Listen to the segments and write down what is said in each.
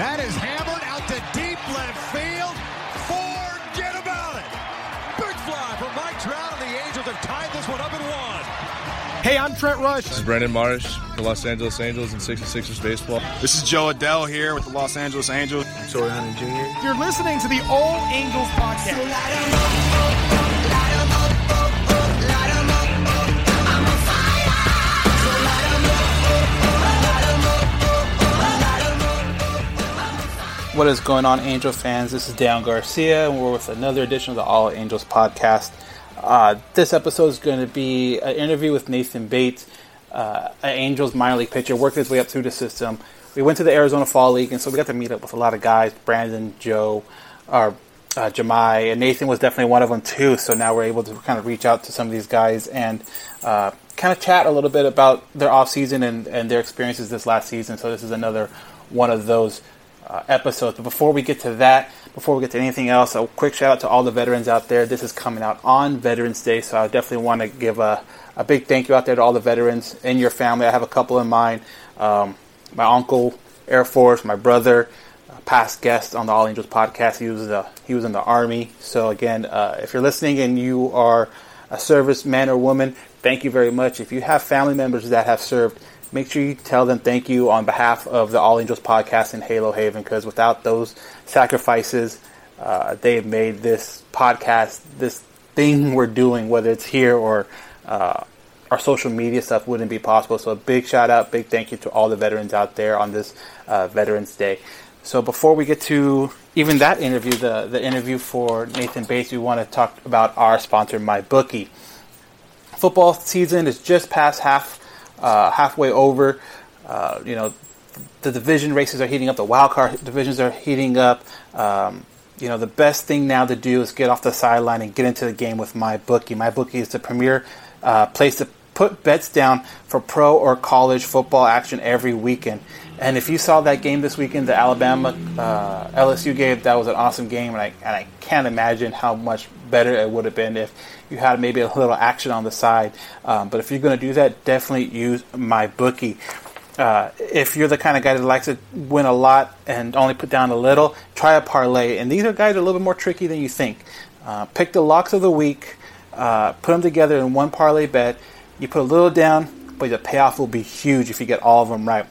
That is hammered out to deep left field. Forget about it. Big fly from Mike Trout, and the Angels have tied this one up at one. Hey, I'm Trent Rush. This is Brandon Marsh for Los Angeles Angels and 66ers baseball. This is Jo Adell here with the Los Angeles Angels. Torii Hunter Jr. You're listening to the All Angels podcast. What is going on, Angel fans? This is Dan Garcia, and we're with another edition of the All Angels podcast. Uh, this episode is going to be an interview with Nathan Bates, uh, an Angels minor league pitcher, worked his way up through the system. We went to the Arizona Fall League, and so we got to meet up with a lot of guys Brandon, Joe, or uh, Jahmai, and Nathan was definitely one of them too. So now we're able to kind of reach out to some of these guys and uh, kind of chat a little bit about their off season and, and their experiences this last season. So this is another one of those uh, episodes. But before we get to that, before we get to anything else, a quick shout out to all the veterans out there. This is coming out on Veterans Day, so I definitely want to give a, a big thank you out there to all the veterans in your family. I have a couple in mind. Um, my uncle, Air Force, my brother, past guest on the All Angels podcast. He was uh, he was in the Army. So again, uh, if you're listening and you are a serviceman or woman, thank you very much. If you have family members that have served, make sure you tell them thank you on behalf of the All Angels podcast in Halo Haven, because without those sacrifices, uh, they have made this podcast, this thing we're doing, whether it's here or uh, our social media stuff, wouldn't be possible. So a big shout out, big thank you to all the veterans out there on this uh, Veterans Day. So before we get to even that interview, the the interview for Nathan Bates, we want to talk about our sponsor, MyBookie. Football season is just past half uh, halfway over. Uh, you know, the division races are heating up. The wild card divisions are heating up. Um, you know, the best thing now to do is get off the sideline and get into the game with my bookie. My bookie is the premier uh, place to put bets down for pro or college football action every weekend. And if you saw that game this weekend, the Alabama uh, LSU game, that was an awesome game, and I and I can't imagine how much better it would have been if you had maybe a little action on the side. Um, but if you're going to do that, definitely use my bookie. Uh, if you're the kind of guy that likes to win a lot and only put down a little, try a parlay. And these are guys a little bit more tricky than you think. Uh, pick the locks of the week, uh, put them together in one parlay bet. You put a little down, but the payoff will be huge if you get all of them right.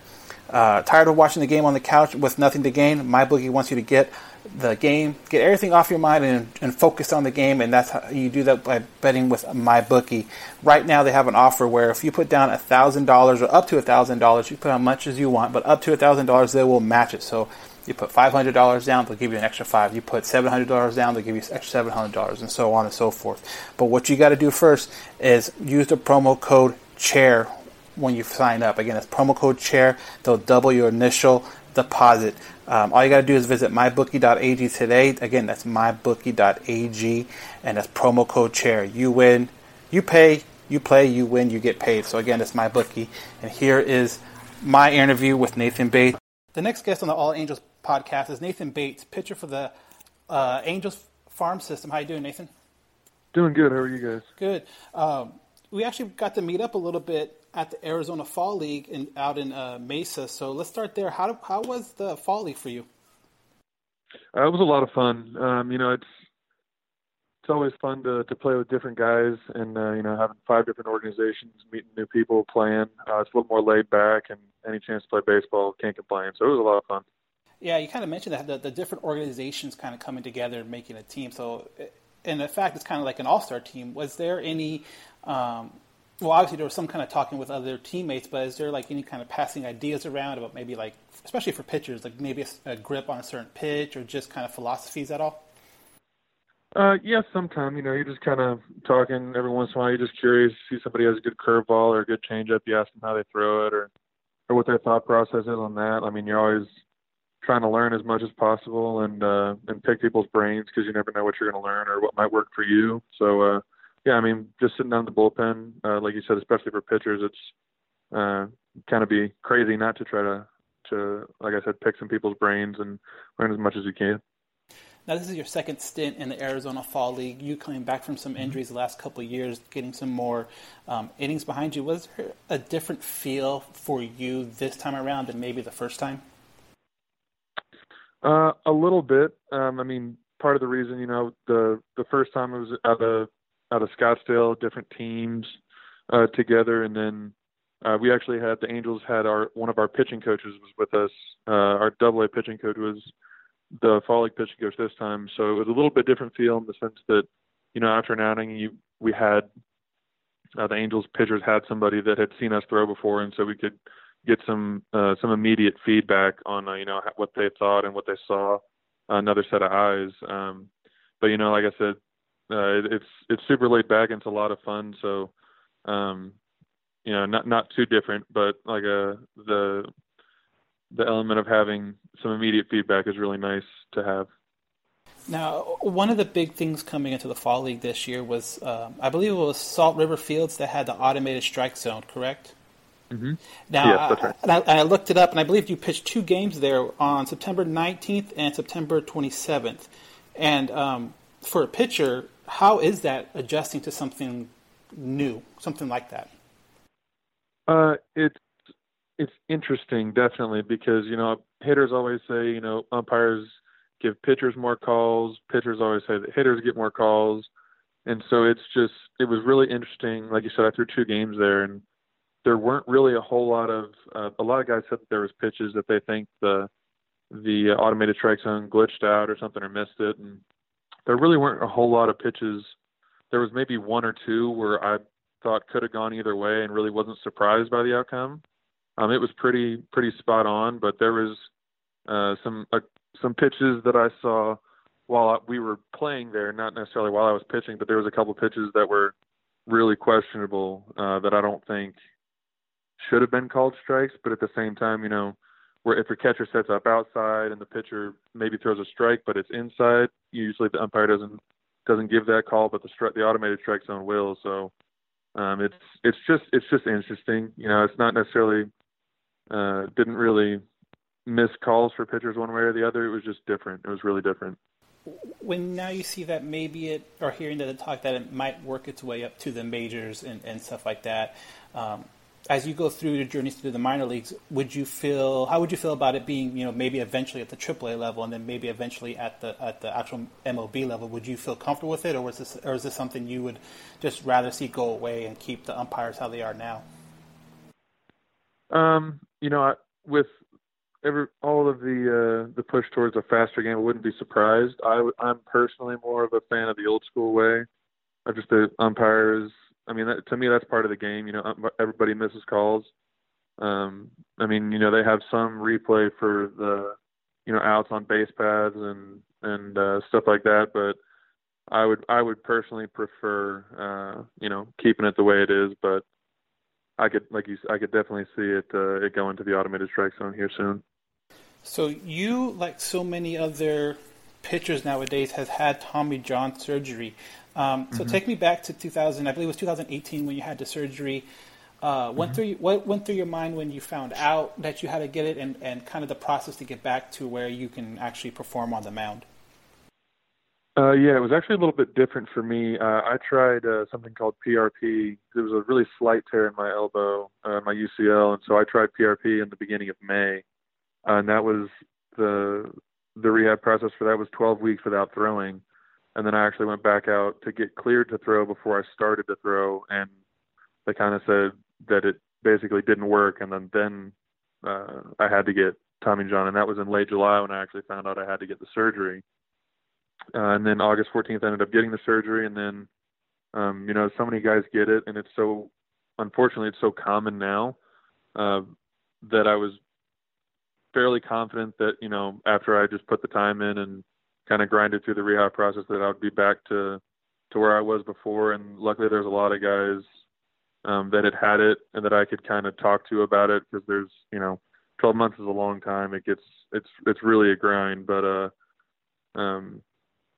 Uh, tired of watching the game on the couch with nothing to gain? MyBookie wants you to get the game, get everything off your mind, and, and focus on the game. And that's how you do that by betting with my bookie. Right now, they have an offer where if you put down thousand dollars or up to thousand dollars, you put how much as you want, but up to thousand dollars, they will match it. So you put five hundred dollars down, they'll give you an extra five. You put seven hundred dollars down, they'll give you an extra seven hundred dollars, and so on and so forth. But what you got to do first is use the promo code chair when you sign up. Again, it's promo code chair. They'll double your initial deposit. Um, all you got to do is visit mybookie.ag today. Again, that's mybookie.ag, and that's promo code chair. You win, you pay, you play, you win, you get paid. So again, it's mybookie. And here is my interview with Nathan Bates. The next guest on the All Angels podcast is Nathan Bates, pitcher for the uh, Angels farm system. How you doing, Nathan? Doing good. How are you guys? Good. Um, we actually got to meet up a little bit at the Arizona Fall League in, out in uh, Mesa. So let's start there. How how was the Fall League for you? Uh, it was a lot of fun. Um, you know, it's it's always fun to to play with different guys and uh, you know having five different organizations, meeting new people, playing. Uh, it's a little more laid back, and any chance to play baseball, can't complain. So it was a lot of fun. Yeah, you kind of mentioned that the, the different organizations kind of coming together and making a team. So, in fact, it's kind of like an all star team. Was there any? Um, well, obviously there was some kind of talking with other teammates, but is there like any kind of passing ideas around about maybe like, especially for pitchers, like maybe a, a grip on a certain pitch or just kind of philosophies at all? Uh, yeah, sometime. You know, you're just kind of talking every once in a while. You're just curious. See somebody has a good curveball or a good changeup. You ask them how they throw it or or what their thought process is on that. I mean, you're always trying to learn as much as possible and uh, and pick people's brains because you never know what you're going to learn or what might work for you. So uh, yeah, I mean, just sitting down the bullpen, uh, like you said, especially for pitchers, it's uh, kind of be crazy not to try to to like I said, pick some people's brains and learn as much as you can. Now, this is your second stint in the Arizona Fall League. You coming back from some injuries the last couple of years, getting some more um, innings behind you. Was there a different feel for you this time around than maybe the first time? Uh, a little bit. Um, I mean, part of the reason, you know, the the first time it was out of out of Scottsdale, different teams uh, together, and then uh, we actually had the Angels had our one of our pitching coaches was with us. Uh, our Double A pitching coach was the fall league pitching coach this time, so it was a little bit different feel in the sense that, you know, after an outing, you we had uh, the Angels pitchers had somebody that had seen us throw before, and so we could get some uh, some immediate feedback on uh, you know what they thought and what they saw, another set of eyes. Um, but you know, like I said, uh, it, it's it's super laid back and it's a lot of fun. So, um, you know, not not too different, but like uh, the the element of having some immediate feedback is really nice to have. Now, one of the big things coming into the fall league this year was, um, I believe it was Salt River Fields that had the automated strike zone, correct? Mm-hmm. Now, Yes, that's right. I, and I, and I looked it up, and I believe you pitched two games there on September 19th and September 27th. And um, for a pitcher, how is that adjusting to something new, something like that? Uh, it's it's interesting, definitely, because you know hitters always say you know umpires give pitchers more calls. Pitchers always say that hitters get more calls, and so it's just it was really interesting. Like you said, I threw two games there, and there weren't really a whole lot of uh, a lot of guys said that there was pitches that they think the the automated strike zone glitched out or something or missed it, and there really weren't a whole lot of pitches. There was maybe one or two where I thought could have gone either way and really wasn't surprised by the outcome. Um, it was pretty pretty spot on, but there was uh, some uh, some pitches that I saw while we were playing there, not necessarily while I was pitching, but there was a couple pitches that were really questionable uh, that I don't think should have been called strikes. But at the same time, you know, where if your catcher sets up outside and the pitcher maybe throws a strike, but it's inside, usually the umpire doesn't doesn't give that call, but the stri- the automated strike zone will. So um, it's it's just it's just interesting. You know, it's not necessarily uh, didn't really miss calls for pitchers one way or the other. It was just different. It was really different. When now you see that maybe it, or hearing that it talk that it might work its way up to the majors and, and stuff like that, um, as you go through your journeys through the minor leagues, would you feel how would you feel about it being you know maybe eventually at the AAA level and then maybe eventually at the at the actual MLB level? Would you feel comfortable with it, or was this or is this something you would just rather see go away and keep the umpires how they are now? Um, you know, I, with every all of the uh, the push towards a faster game, I wouldn't be surprised. I'm personally more of a fan of the old school way. I just the umpires. I mean, that, to me, that's part of the game. You know, um, everybody misses calls. Um, I mean, you know, they have some replay for the you know outs on base paths and and uh, stuff like that, but I would I would personally prefer uh, you know keeping it the way it is, but I could like you I could definitely see it uh, it going to the automated strike zone here soon. So you, like so many other pitchers nowadays, has had Tommy John surgery. Um, so take me back to 2000. I believe it was 2018 when you had the surgery. Uh, went through what went through your mind when you found out that you had to get it, and, and kind of the process to get back to where you can actually perform on the mound. Uh, yeah, it was actually a little bit different for me. Uh, I tried uh, something called PRP. There was a really slight tear in my elbow, uh, my UCL, and so I tried PRP in the beginning of May, uh, and that was the the rehab process for that was 12 weeks without throwing, and then I actually went back out to get cleared to throw before I started to throw, and they kind of said that it basically didn't work, and then then uh, I had to get Tommy John, and that was in late July when I actually found out I had to get the surgery. Uh, and then August 14th, I ended up getting the surgery, and then, um, you know, so many guys get it, and it's so, unfortunately, it's so common now uh, that I was fairly confident that, you know, after I just put the time in and kind of grinded through the rehab process, that I would be back to to where I was before. And luckily, there's a lot of guys um, that had had it and that I could kind of talk to about it because there's, you know, 12 months is a long time. It gets, it's, it's really a grind, but, uh, um,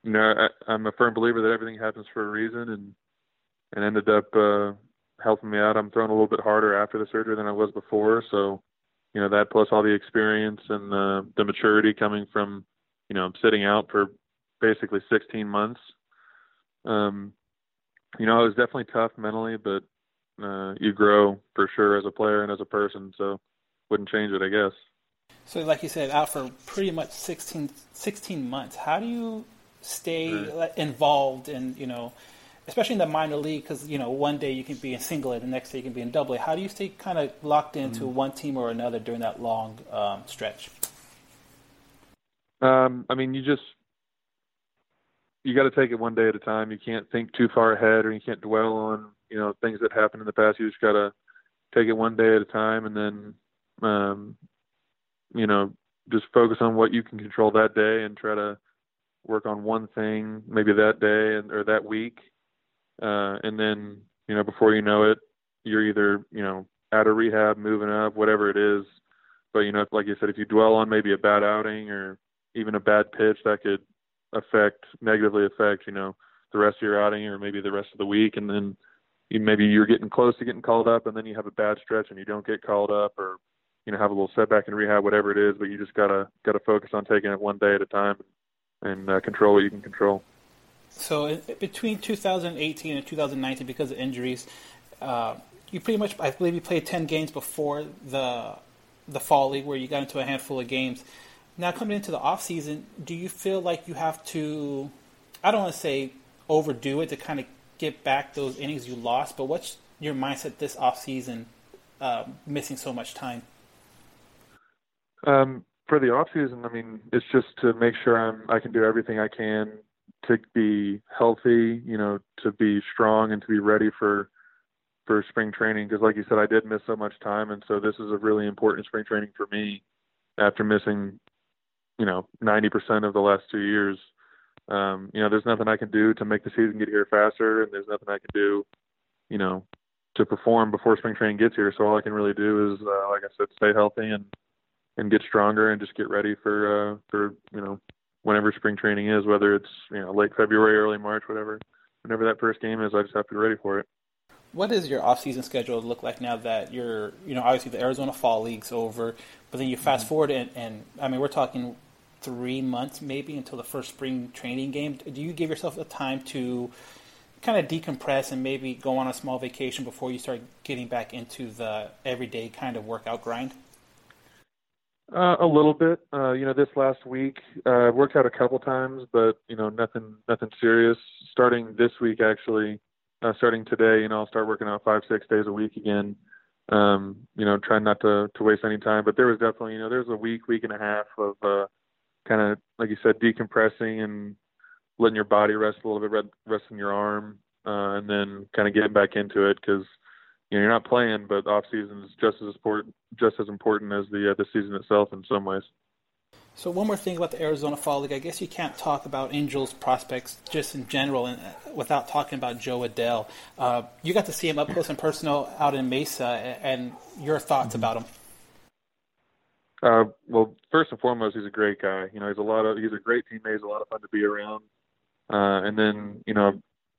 you know, I, I'm a firm believer that everything happens for a reason and, and ended up, uh, helping me out. I'm throwing a little bit harder after the surgery than I was before. So, you know, that plus all the experience and the, the maturity coming from, you know, I'm sitting out for basically 16 months. Um, you know, it was definitely tough mentally, but uh, you grow for sure as a player and as a person. So wouldn't change it, I guess. So, like you said, out for pretty much 16, 16 months. How do you stay Right. involved in, you know, especially in the minor league? Because you know, one day you can be in single A, the next day you can be in double A. How do you stay kind of locked into one team or another during that long um, stretch? Um, I mean, you just you got to take it one day at a time. You can't think too far ahead, or you can't dwell on you know things that happened in the past. You just got to take it one day at a time, and then um, you know just focus on what you can control that day, and try to work on one thing maybe that day and or that week, uh, and then you know before you know it, you're either you know out of rehab, moving up, whatever it is. But you know, like you said, if you dwell on maybe a bad outing or even a bad pitch, that could affect negatively affect you know the rest of your outing or maybe the rest of the week, and then you maybe you're getting close to getting called up, and then you have a bad stretch and you don't get called up, or you know have a little setback in rehab, whatever it is. But you just gotta gotta focus on taking it one day at a time and uh, control what you can control. So between 2018 and 2019, because of injuries, uh, you pretty much, I believe, you played 10 games before the the fall league, where you got into a handful of games. Now coming into the off season, do you feel like you have to? I don't want to say overdo it to kind of get back those innings you lost, but what's your mindset this off season, uh, missing so much time? Um, for the off season, I mean, it's just to make sure I'm I can do everything I can to be healthy, you know, to be strong and to be ready for for spring training. Because, like you said, I did miss so much time, and so this is a really important spring training for me after missing, you know, 90% of the last two years. Um, you know, there's nothing I can do to make the season get here faster, and there's nothing I can do, you know, to perform before spring training gets here. So all I can really do is, uh, like I said, stay healthy and and get stronger and just get ready for uh for you know whenever spring training is whether it's you know late february early march whatever whenever that first game is i just have to be ready for it What does your off-season schedule look like now that you're, you know, obviously the Arizona Fall League's over, but then you fast forward and, and I mean, we're talking three months maybe until the first spring training game. Do you give yourself the time to kind of decompress and maybe go on a small vacation before you start getting back into the everyday kind of workout grind? uh a little bit uh you know this last week uh I've worked out a couple times but you know nothing nothing serious starting this week actually uh starting today you know i'll start working out five six days a week again um you know trying not to to waste any time but there was definitely you know there's a week week and a half of uh kind of like you said decompressing and letting your body rest a little bit resting your arm uh and then kind of getting back into it because you know you're not playing but off season is just as important just as important as the uh, the season itself in some ways So one more thing about the Arizona Fall League, I guess you can't talk about Angels prospects just in general and uh, without talking about Jo Adell. Uh, you got to see him up close and personal out in Mesa, and your thoughts about him. Uh, well, first and foremost, he's a great guy. You know, he's a lot of he's a great teammate. He's a lot of fun to be around. Uh, and then you know,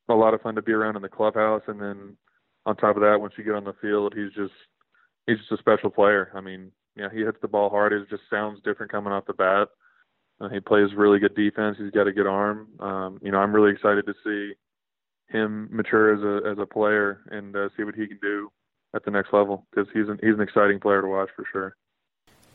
a lot of fun to be around in the clubhouse. And then on top of that, once you get on the field, he's just he's just a special player. I mean, yeah, he hits the ball hard. It just sounds different coming off the bat. Uh, he plays really good defense. He's got a good arm. Um, you know, I'm really excited to see him mature as a as a player and uh, see what he can do at the next level because he's an he's an exciting player to watch for sure.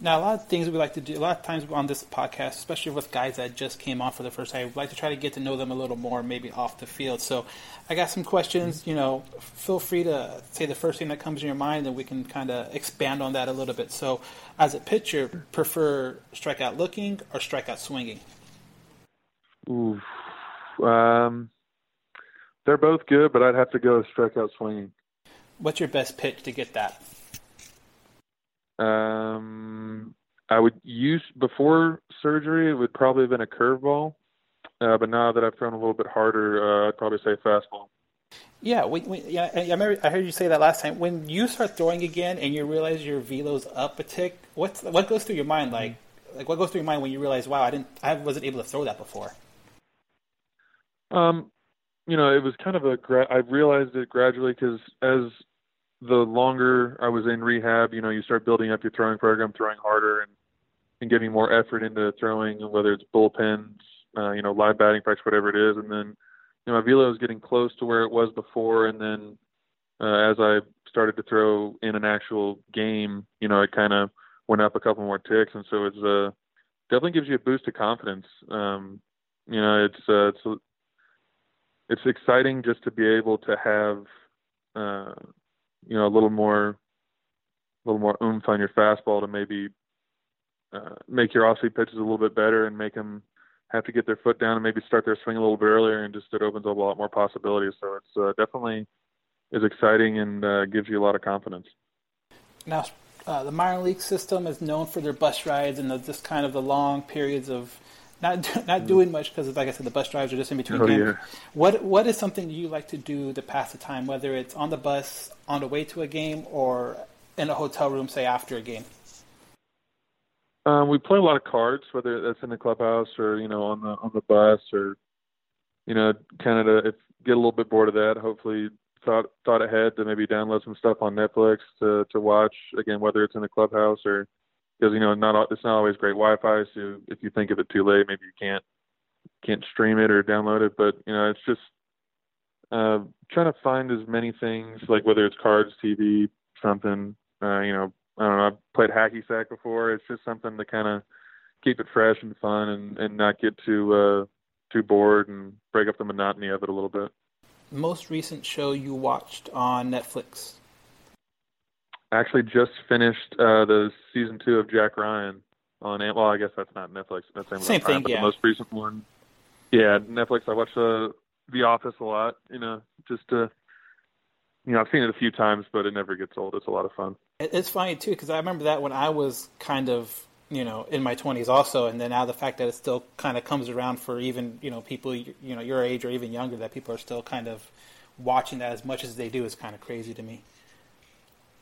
Now, a lot of things we like to do, a lot of times on this podcast, especially with guys that just came on for the first time, we like to try to get to know them a little more, maybe off the field. So, I got some questions. You know, feel free to say the first thing that comes in your mind, and we can kind of expand on that a little bit. So, as a pitcher, prefer strikeout looking or strikeout swinging? Oof. Um, they're both good, but I'd have to go strikeout swinging. What's your best pitch to get that? Um, I would use before surgery. It would probably have been a curveball, uh, but now that I've thrown a little bit harder, uh, I'd probably say fastball. Yeah, we, we, yeah. I remember I heard you say that last time. When you start throwing again and you realize your velo's up a tick, what's what goes through your mind? Like, like what goes through your mind when you realize, wow, I didn't, I wasn't able to throw that before. Um, you know, it was kind of a. Gra- I realized it gradually because as the longer I was in rehab, you know, you start building up your throwing program, throwing harder, and and getting more effort into throwing, whether it's bullpens, uh, you know, live batting practice, whatever it is, and then you know, my velo was getting close to where it was before, and then uh, as I started to throw in an actual game, you know, it kind of went up a couple more ticks, and so it's uh, definitely gives you a boost of confidence. Um, you know, it's uh, it's it's exciting just to be able to have uh, you know a little more a little more oomph on your fastball to maybe uh, make your off-speed pitches a little bit better and make them have to get their foot down and maybe start their swing a little bit earlier and just it opens up a lot more possibilities. So it's uh, definitely is exciting and uh, gives you a lot of confidence. Now, uh, the minor league system is known for their bus rides and the, just kind of the long periods of not not doing much because, like I said, the bus drives are just in between Oh, games. yeah. What what is something you like to do to pass the time, whether it's on the bus on the way to a game or in a hotel room, say after a game? Um, we play a lot of cards, whether that's in the clubhouse or you know on the on the bus or you know kind of if, get a little bit bored of that. Hopefully, thought thought ahead to maybe download some stuff on Netflix to to watch again, whether it's in the clubhouse or because you know not it's not always great Wi-Fi. So if you think of it too late, maybe you can't can't stream it or download it. But you know it's just uh, trying to find as many things like whether it's cards, TV, something. Uh, you know, I don't know. I've played hacky sack before. It's just something to kind of keep it fresh and fun, and and not get too uh, too bored and break up the monotony of it a little bit. Most recent show you watched on Netflix? I actually just finished uh, the season two of Jack Ryan on. Well, I guess that's not Netflix. That's Amazon Same Prime, thing, but yeah. The most recent one, yeah, Netflix. I watch uh, The Office a lot. You know, just to, you know, I've seen it a few times, but it never gets old. It's a lot of fun. It- It's funny too because I remember that when I was kind of you know in my twenties also, and then now the fact that it still kind of comes around for even you know people you know your age or even younger that people are still kind of watching that as much as they do is kind of crazy to me.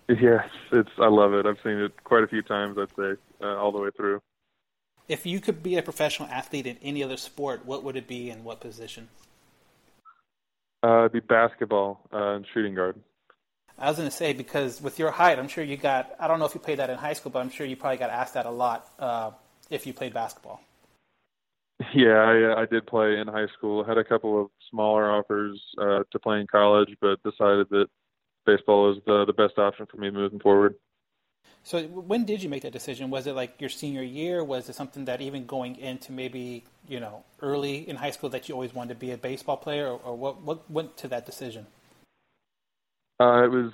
Yes, it's. I love it. I've seen it quite a few times. I'd say uh, all the way through. If you could be a professional athlete in any other sport, what would it be and what position? Uh, it'd be basketball uh, and shooting guard. I was going to say because with your height, I'm sure you got. I don't know if you played that in high school, but I'm sure you probably got asked that a lot uh, if you played basketball. Yeah, I, uh, I did play in high school. Had a couple of smaller offers uh, to play in college, but decided that baseball was the the best option for me moving forward. So when did you make that decision? Was it like your senior year? Was it something that even going into maybe you know early in high school that you always wanted to be a baseball player, or, or what what went to that decision? Uh, it was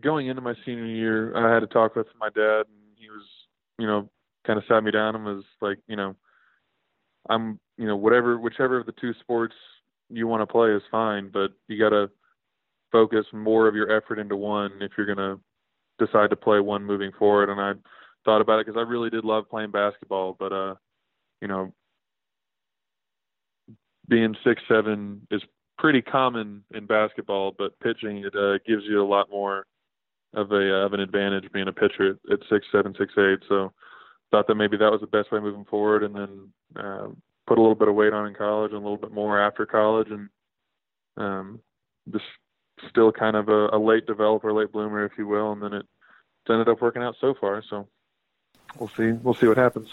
going into my senior year. I had a talk with my dad, and he was, you know, kind of sat me down and was like, you know, I'm, you know, whatever, whichever of the two sports you want to play is fine, but you got to focus more of your effort into one if you're going to decide to play one moving forward. And I thought about it because I really did love playing basketball, but, uh, you know, being six seven is pretty common in basketball, but pitching it uh, gives you a lot more of a of an advantage being a pitcher at, at six seven six eight. So thought that maybe that was the best way moving forward, and then uh, put a little bit of weight on in college and a little bit more after college, and um, just still kind of a, a late developer, late bloomer, if you will, and then it ended up working out so far. So we'll see we'll see what happens.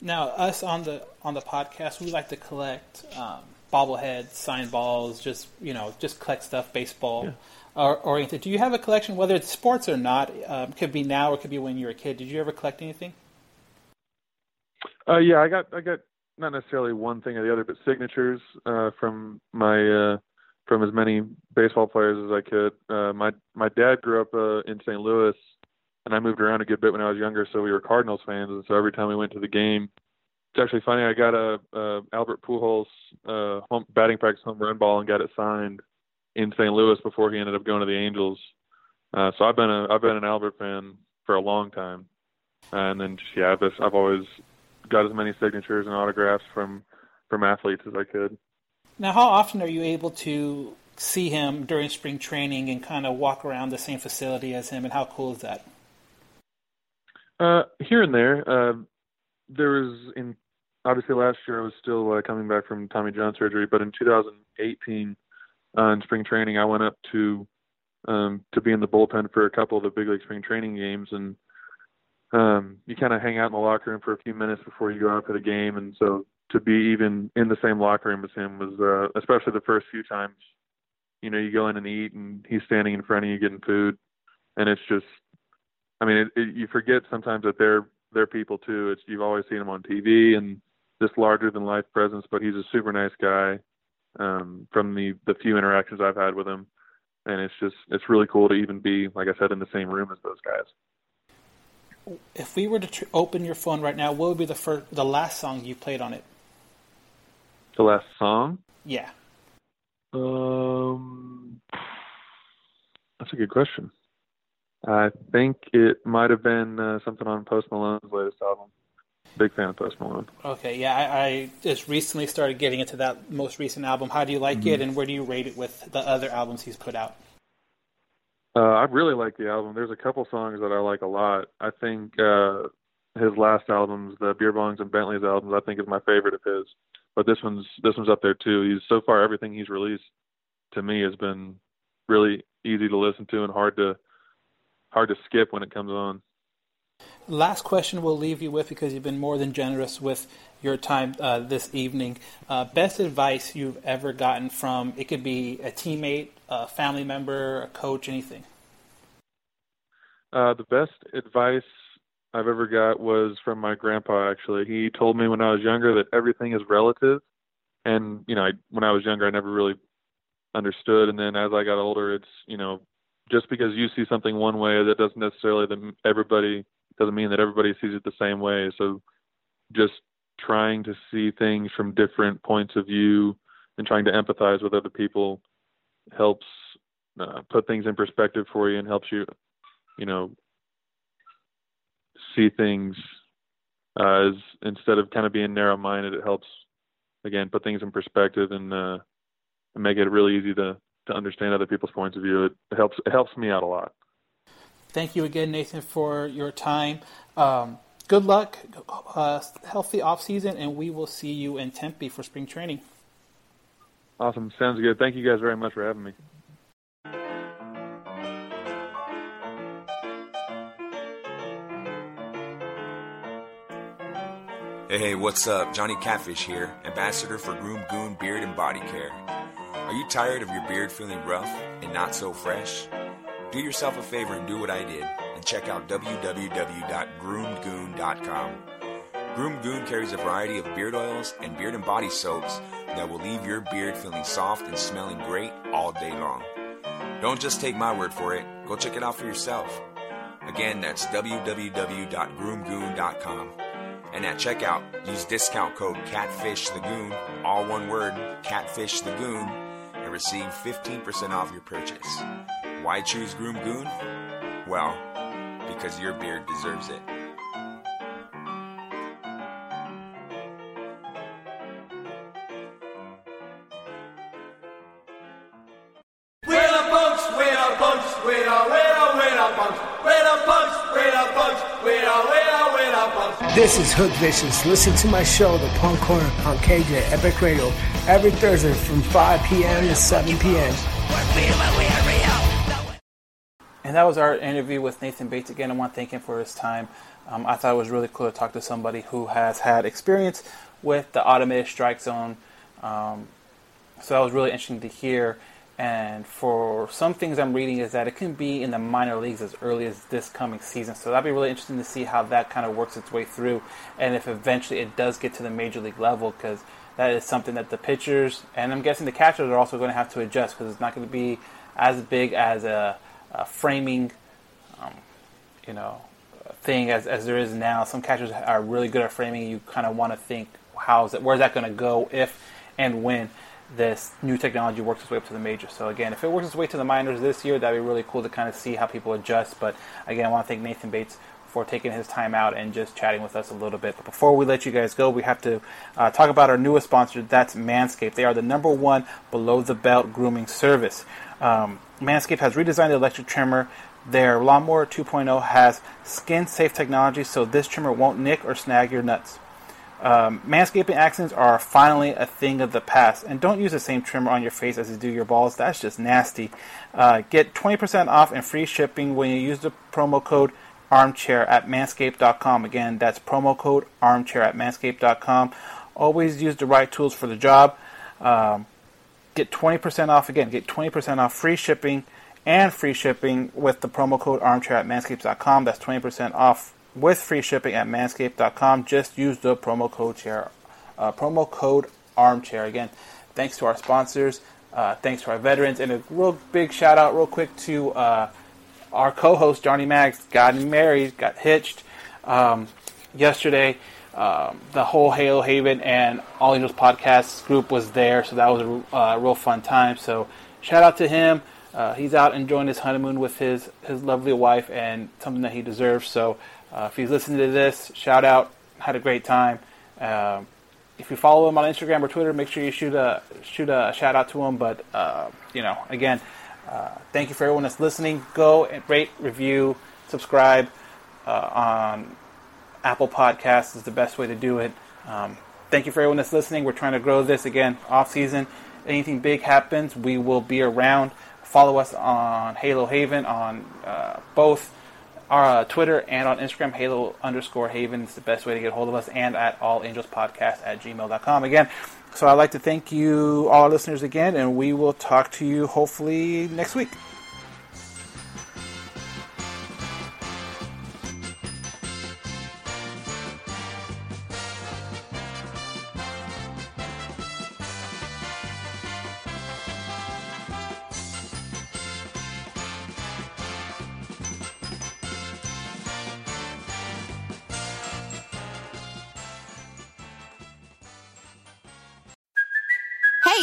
Now, us on the on the podcast, we like to collect um, bobbleheads, signed balls, just you know, just collect stuff, baseball or, oriented. Do you have a collection, whether it's sports or not? Um, could be now or could be when you were a kid. Did you ever collect anything? Uh, yeah, I got I got not necessarily one thing or the other, but signatures uh, from my uh, from as many baseball players as I could. Uh, my my dad grew up uh, in St. Louis, and I moved around a good bit when I was younger, so we were Cardinals fans, and so every time we went to the game, it's actually funny. I got a, a Albert Pujols uh, home, batting practice home run ball and got it signed in St. Louis before he ended up going to the Angels. Uh, so I've been a I've been an Albert fan for a long time, and then just, yeah, I've just, I've always got as many signatures and autographs from from athletes as I could. Now, how often are you able to see him during spring training and kind of walk around the same facility as him, and how cool is that? Uh, here and there. There was in obviously last year I was still uh, coming back from Tommy John surgery, but in 2018 uh, in spring training I went up to um, to be in the bullpen for a couple of the big league spring training games, and um, you kind of hang out in the locker room for a few minutes before you go out to the game, and so to be even in the same locker room as him was uh, especially the first few times. You know, you go in and eat, and he's standing in front of you getting food, and it's just I mean, it, it, you forget sometimes that they're they're people too. It's you've always seen him on TV and this larger than life presence, but he's a super nice guy. Um, from the the few interactions I've had with him, and it's just it's really cool to even be like I said in the same room as those guys. If we were to tr- open your phone right now, what would be the first, the last song you played on it? The last song? Yeah. Um, that's a good question. I think it might have been uh, something on Post Malone's latest album. Big fan of Post Malone. Okay, yeah, I, I just recently started getting into that most recent album. How do you like it, and where do you rate it with the other albums he's put out? Uh, I really like the album. There's a couple songs that I like a lot. I think uh, his last albums, the Beer Bongs and Bentley's albums, I think is my favorite of his. But this one's this one's up there too. He's so far everything he's released to me has been really easy to listen to and hard to hard to skip when it comes on. Last question we'll leave you with because you've been more than generous with your time uh, this evening. Uh, best advice you've ever gotten from it could be a teammate, a family member, a coach, anything. Uh, the best advice I've ever got was from my grandpa. Actually, he told me when I was younger that everything is relative, and you know, I, when I was younger, I never really understood. And then as I got older, it's you know, just because you see something one way, that doesn't necessarily that everybody doesn't mean that everybody sees it the same way. So, just trying to see things from different points of view and trying to empathize with other people helps uh, put things in perspective for you and helps you, you know, see things uh, as instead of kind of being narrow-minded, it helps again put things in perspective and, uh, and make it really easy to to understand other people's points of view. It, it helps it helps me out a lot. Thank you again, Nathan, for your time. Um, good luck, uh, healthy off season, and we will see you in Tempe for spring training. Awesome, sounds good. Thank you guys very much for having me. Hey, hey, what's up? Johnny Catfish here, ambassador for Groom Goon Beard and Body Care. Are you tired of your beard feeling rough and not so fresh? Do yourself a favor and do what I did and check out www.groomedgoon.com. Groom Goon carries a variety of beard oils and beard and body soaps that will leave your beard feeling soft and smelling great all day long. Don't just take my word for it, go check it out for yourself. Again, that's www.groomgoon.com. And at checkout, use discount code CATFISHTheGoon, all one word, Catfish the Goon, and receive 15% off your purchase. Why choose Groom Goon? Well, because your beard deserves it. Hook Vicious. Listen to my show, The Punk Corner, on KJ Epic Radio, every Thursday from 5 p.m. to 7 p.m. And that was our interview with Nathan Bates. Again, I want to thank him for his time. Um, I thought it was really cool to talk to somebody who has had experience with the automated strike zone. Um, so that was really interesting to hear. And for some things I'm reading is that it can be in the minor leagues as early as this coming season. So that'd be really interesting to see how that kind of works its way through, and if eventually it does get to the major league level, because that is something that the pitchers and I'm guessing the catchers are also going to have to adjust because it's not going to be as big as a, a framing, um, you know, thing as, as there is now. Some catchers are really good at framing. You kind of want to think, how's it, where's that going to go if and when this new technology works its way up to the majors. So again, if it works its way to the minors this year, that'd be really cool to kind of see how people adjust. But again, I want to thank Nathan Bates for taking his time out and just chatting with us a little bit. But before we let you guys go, we have to uh, talk about our newest sponsor. That's Manscaped. They are the number one below the belt grooming service. Um, Manscaped has redesigned the electric trimmer. Their Lawnmower 2.0 has skin safe technology, so this trimmer won't nick or snag your nuts. Um, manscaping accidents are finally a thing of the past, and don't use the same trimmer on your face as you do your balls. That's just nasty. Uh, get 20% off and free shipping when you use the promo code armchair at manscaped.com. Again, that's promo code armchair at manscaped.com. Always use the right tools for the job. Um, get 20% off again, get 20% off free shipping and free shipping with the promo code armchair at manscaped.com. That's 20% off with free shipping at manscaped.com. Just use the promo code chair, uh, promo code armchair. Again, thanks to our sponsors, uh, thanks to our veterans, and a real big shout out, real quick, to uh, our co-host Johnny Mags. Got married, got hitched um, yesterday. Um, the whole Halo Haven and All Angels podcast group was there, so that was a uh, real fun time. So shout out to him. Uh, he's out enjoying his honeymoon with his his lovely wife, and something that he deserves. So uh, if he's listening to this, shout out. Had a great time. Um, if you follow him on Instagram or Twitter, make sure you shoot a shoot a shout out to him. But uh, you know, again, uh, thank you for everyone that's listening. Go and rate, review, subscribe uh, on Apple Podcasts is the best way to do it. Um, thank you for everyone that's listening. We're trying to grow this again off season. Anything big happens, we will be around. Follow us on Halo Haven on uh, both our uh, Twitter and on Instagram, Halo underscore Haven is the best way to get a hold of us, and at All Angels Podcast at gmail.com. Again, so I'd like to thank you, all our listeners, again, and we will talk to you hopefully next week.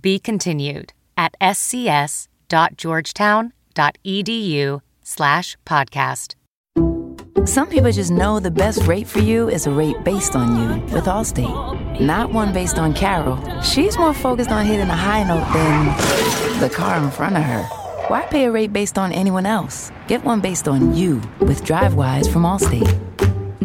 Be continued at scs.georgetown.edu slash podcast. Some people just know the best rate for you is a rate based on you with Allstate, not one based on Carol. She's more focused on hitting a high note than the car in front of her. Why pay a rate based on anyone else? Get one based on you with DriveWise from Allstate.